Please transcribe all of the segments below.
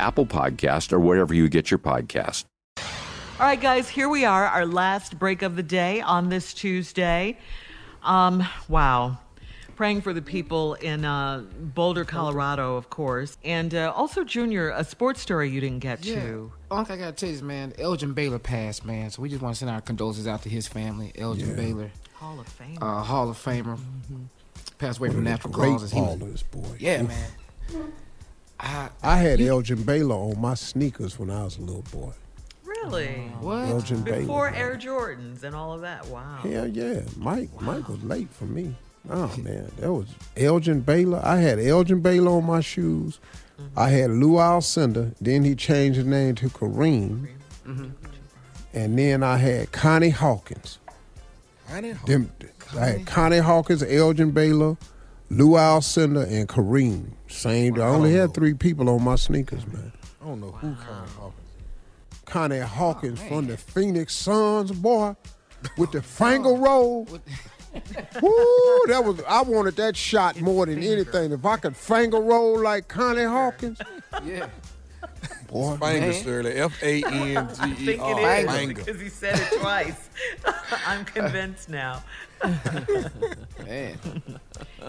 Apple Podcast, or wherever you get your podcast. All right, guys, here we are, our last break of the day on this Tuesday. Um, wow. Praying for the people in uh, Boulder, Colorado, of course. And uh, also, Junior, a sports story you didn't get to. Unc, I gotta tell you this, man. Elgin Baylor passed, man. So we just want to send our condolences out to his family. Elgin Baylor, Hall of Fame. uh, Hall of Famer, passed away from One of the natural great causes. He was- ballers, boy. yeah, Oof. man. I, I had Elgin Baylor on my sneakers when I was a little boy. really? Oh. what? Elgin Before man. Air Jordans and all of that. Wow. Hell yeah, Mike. Mike was late for me. Oh man, that was Elgin Baylor. I had Elgin Baylor on my shoes. Mm-hmm. I had Lou Alcindor. Then he changed his name to Kareem. Mm-hmm. And then I had Connie Hawkins. Them, I had Connie Hawkins, Elgin Baylor, Lou Alcindor, and Kareem. Same. I only had three people on my sneakers, man. I don't know who Connie Hawkins. Connie Hawkins from the Phoenix Suns, boy, with the finger roll. Woo, that was I wanted that shot more than anything. If I could finger roll like Connie Hawkins, Yeah. Boy. Finger, Shirley. F A N I G think E it R. is Finger. because he said it twice. I'm convinced now. Man.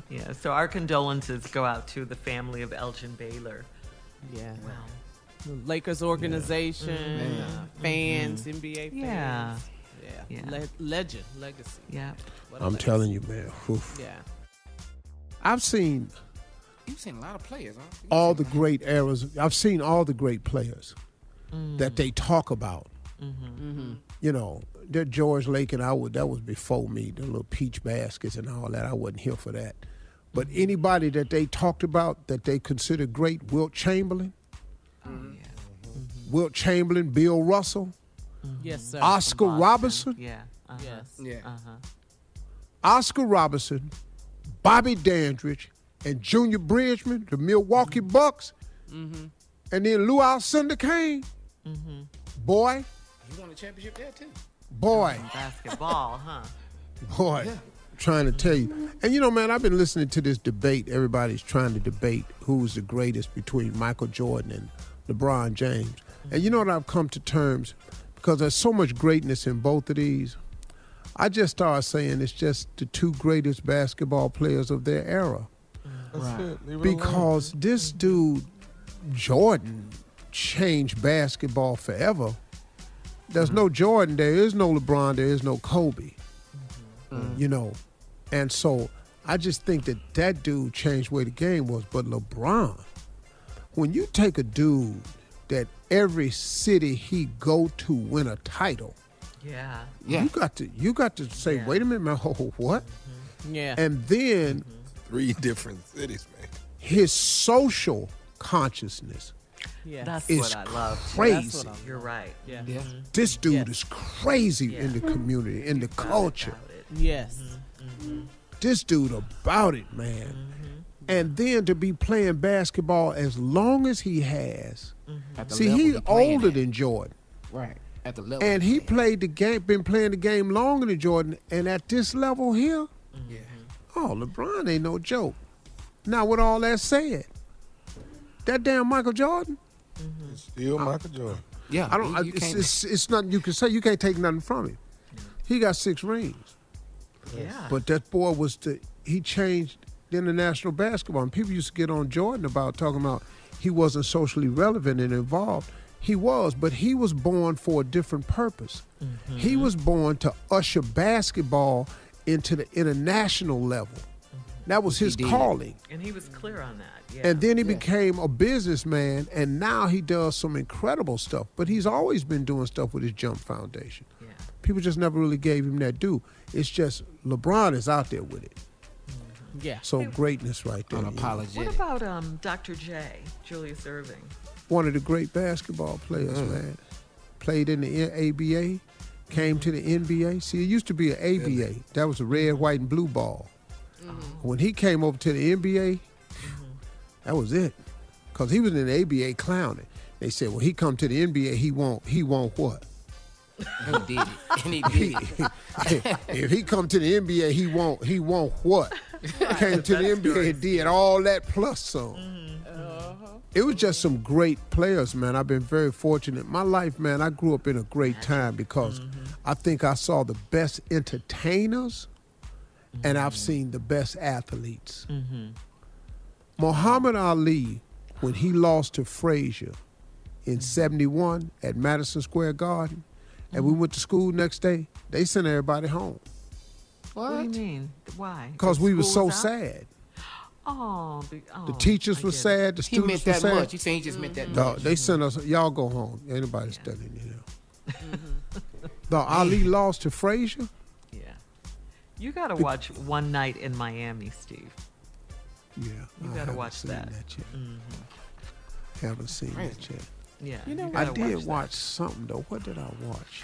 Yeah, so our condolences go out to the family of Elgin Baylor. Yeah. The Lakers organization, uh, fans, NBA fans. Yeah. Yeah. Yeah. Le- legend, legacy. Yeah. What a I'm legacy. telling you, man. oof. Yeah. I've seen You've seen a lot of players, huh? You've all the a lot. great eras. I've seen all the great players Mm. that they talk about. Mm-hmm. You know, that George Lake and I would that was before me. The little peach baskets and all that. I wasn't here for that. But Mm-hmm. anybody that they talked about that they consider great, Wilt Chamberlain, Mm-hmm. Wilt Chamberlain, Bill Russell, Yes, sir. Oscar Boston. Robertson, Yeah. Uh-huh. Yes. Yeah. Uh-huh. Oscar Robertson, Bobby Dandridge, and Junior Bridgeman, the Milwaukee Bucks, Mm-hmm. and then Lou Alcindor came. Boy, You won a championship there too. boy, Basketball, huh? boy. trying to tell you. And you know, man, I've been listening to this debate. Everybody's trying to debate who's the greatest between Michael Jordan and LeBron James. And you know what I've come to terms because there's so much greatness in both of these. I just started saying it's just the two greatest basketball players of their era. That's it. Alone. Because this dude, Jordan, changed basketball forever. There's mm-hmm. no Jordan, there is no LeBron, there is no Kobe. Mm-hmm. Mm-hmm. You know, and so I just think that that dude changed where the game was. But LeBron, when you take a dude that every city he go to win a title, Yeah. Yeah. you got to you got to say, Yeah. wait a minute, man, oh, what? Yeah. And then Three different cities, man. his social consciousness. yeah. That's It's what I love. too. crazy. That's what I You're right. Mm-hmm. yeah. Yeah. This dude Yeah. is crazy in the community, in the About it, culture. about it. Yes. Mm-hmm. Mm-hmm. This dude about it, man. Mm-hmm. And then to be playing basketball as long as he has. At the See, he's he older at. than Jordan. right at the level. And he played the game, been playing the game longer than Jordan. And at this level here, Yeah. Oh, LeBron ain't no joke. Now, with all that said, that damn Michael Jordan, It's still Michael Jordan. Yeah. I don't. you- I, it's, can't- it's, it's nothing you can say. You can't take nothing from him. He got six rings, Yeah. but that boy was the. He changed the international basketball, and people used to get on Jordan about talking about he wasn't socially relevant and involved. He was, but he was born for a different purpose. Mm-hmm. He was born to usher basketball into the international level. Mm-hmm. That was his calling. and he was clear on that. Yeah. And then he became a businessman, and now he does some incredible stuff. But he's always been doing stuff with his Jump Foundation. yeah. People just never really gave him that due. It's just LeBron is out there with it. Mm-hmm. Yeah. So greatness right there. you know. unapologetic. What about um, Dr. J, Julius Erving? One of the great basketball players, mm. man. Played in the N- ABA, came to the NBA. See, it used to be an ABA. That was a red, white, and blue ball. Mm-hmm. When he came over to the NBA, mm-hmm. that was it. Cause he was in the ABA clowning. They said, well, he come to the NBA, he won't, he won't what? he did it, and he did it. if he come to the NBA, he won't, he won't what? Came to the NBA and did all that plus some. Mm-hmm. It was just some great players, man. I've been very fortunate. My life, man, I grew up in a great time because I think I saw the best entertainers and I've mm-hmm. seen the best athletes. Mm-hmm. Muhammad Ali, when he lost to Frazier in mm-hmm. 71 at Madison Square Garden, and we went to school next day, they sent everybody home What, do you mean? Why? because we were so School's sad. Oh, be, oh, The teachers were sad, the He students meant were sad. much. You saying he just meant that No, much? they sent us. Y'all go home. Anybody studying here? No, Ali lost to Frazier. Yeah. You got to watch One Night in Miami, Steve. Yeah, You gotta watch seen that. Mm-hmm. Haven't seen Crazy. that yet. Yeah. You know you I did that. watch something though. What did I watch?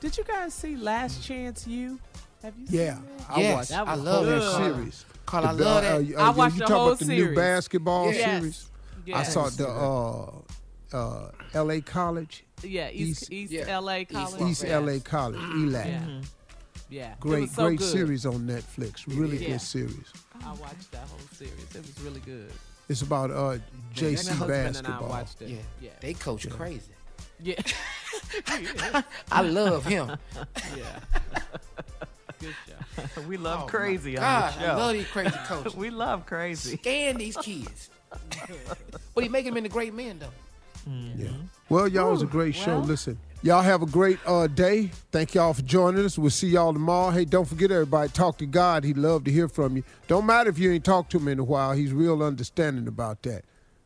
Did you guys see Last Chance U? Have you seen Yeah. I Yes, watched That I love that series. Carl, I The- love uh, that. uh, I you watched you the talk whole about the new basketball Yes. series. Yeah. I saw the uh, uh, L.A. College, Yeah, East East- East, yeah. LA College. East Yes. L.A. College, ELAC. Yeah. Yeah. Great, so great good. series on Netflix. Really Yeah. good series. I watched that whole series. It was really good. It's about uh, My JC husband and I basketball. watched it. Yeah. Yeah. They coach crazy. Yeah. I love him. yeah. Good show. we love Oh, my crazy on God, the show. I love these crazy coaches. we love crazy. Scan these kids. but he making them into great men though. Yeah. Well, y'all it was a great show. Listen, y'all have a great uh, day. Thank y'all for joining us. We'll see y'all tomorrow. Hey, don't forget everybody, talk to God. He'd love to hear from you. Don't matter if you ain't talked to him in a while. He's real understanding about that.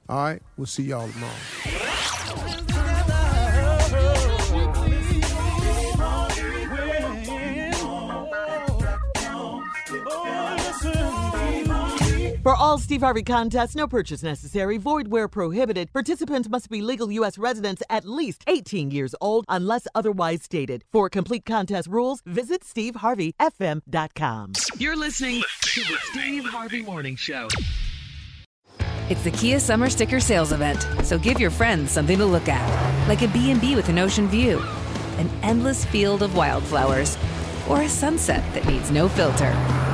All right, we'll see y'all tomorrow. For all Steve Harvey contests, no purchase necessary, void where prohibited. Participants must be legal U.S. residents at least 18 years old unless otherwise stated. For complete contest rules, visit SteveHarveyFM.com. You're listening to the Steve Harvey Morning Show. It's the Kia Summer Sticker Sales Event, so give your friends something to look at, like a B&B with an ocean view, an endless field of wildflowers, or a sunset that needs no filter.